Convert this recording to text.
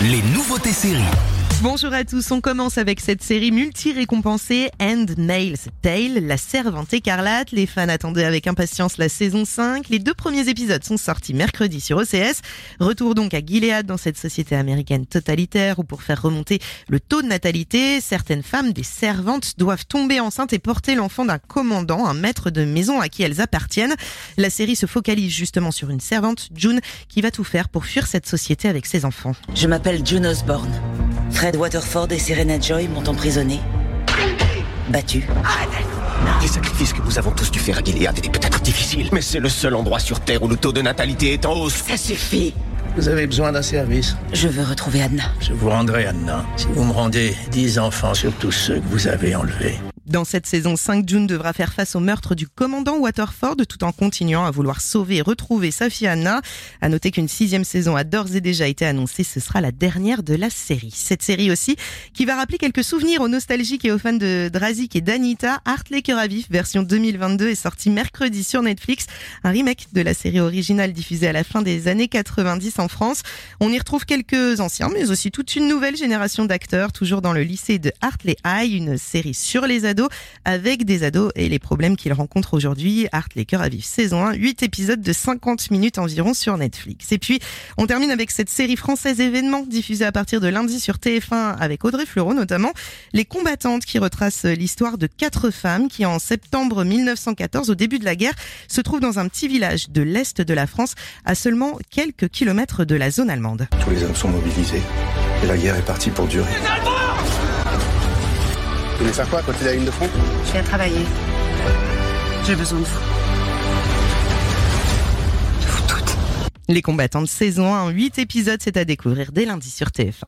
les nouveautés séries. Bonjour à tous, on commence avec cette série multi-récompensée Nails Tale, la servante écarlate. Les fans attendaient avec impatience la saison 5. Les deux premiers épisodes sont sortis mercredi sur OCS. Retour donc à Gilead dans cette société américaine totalitaire où pour faire remonter le taux de natalité, certaines femmes, des servantes, doivent tomber enceintes et porter l'enfant d'un commandant, un maître de maison à qui elles appartiennent. La série se focalise justement sur une servante, June, qui va tout faire pour fuir cette société avec ses enfants. Je m'appelle June Osborne. Fred Waterford et Serena Joy m'ont emprisonné, battu. Les sacrifices que nous avons tous dû faire à Gilead étaient peut-être difficiles, mais c'est le seul endroit sur Terre où le taux de natalité est en hausse. Ça suffit. Vous avez besoin d'un service. Je veux retrouver Anna. Je vous rendrai Anna si vous me rendez 10 enfants sur tous ceux que vous avez enlevés. Dans cette saison 5, June devra faire face au meurtre du commandant Waterford tout en continuant à vouloir sauver et retrouver sa fille Anna. À noter qu'une sixième saison a d'ores et déjà été annoncée. Ce sera la dernière de la série. Cette série aussi qui va rappeler quelques souvenirs aux nostalgiques et aux fans de Drazik et d'Anita. Art les cœurs à vif, version 2022 est sortie mercredi sur Netflix. Un remake de la série originale diffusée à la fin des années 90 en France. On y retrouve quelques anciens, mais aussi toute une nouvelle génération d'acteurs, toujours dans le lycée de Hartley High, une série sur les ados avec des ados et les problèmes qu'ils rencontrent aujourd'hui. Art les cœurs à vivre saison 1, 8 épisodes de 50 minutes environ sur Netflix. Et puis, on termine avec cette série française événement diffusée à partir de lundi sur TF1 avec Audrey Fleurot notamment. Les combattantes qui retracent l'histoire de quatre femmes qui en septembre 1914, au début de la guerre, se trouvent dans un petit village de l'Est de la France à seulement quelques kilomètres de la zone allemande. Tous les hommes sont mobilisés et la guerre est partie pour durer. Vous voulez faire quoi quand il a une de front Je viens travailler. J'ai besoin de vous. De vous toutes. Les combattants de saison 1, 8 épisodes, c'est à découvrir dès lundi sur TF1.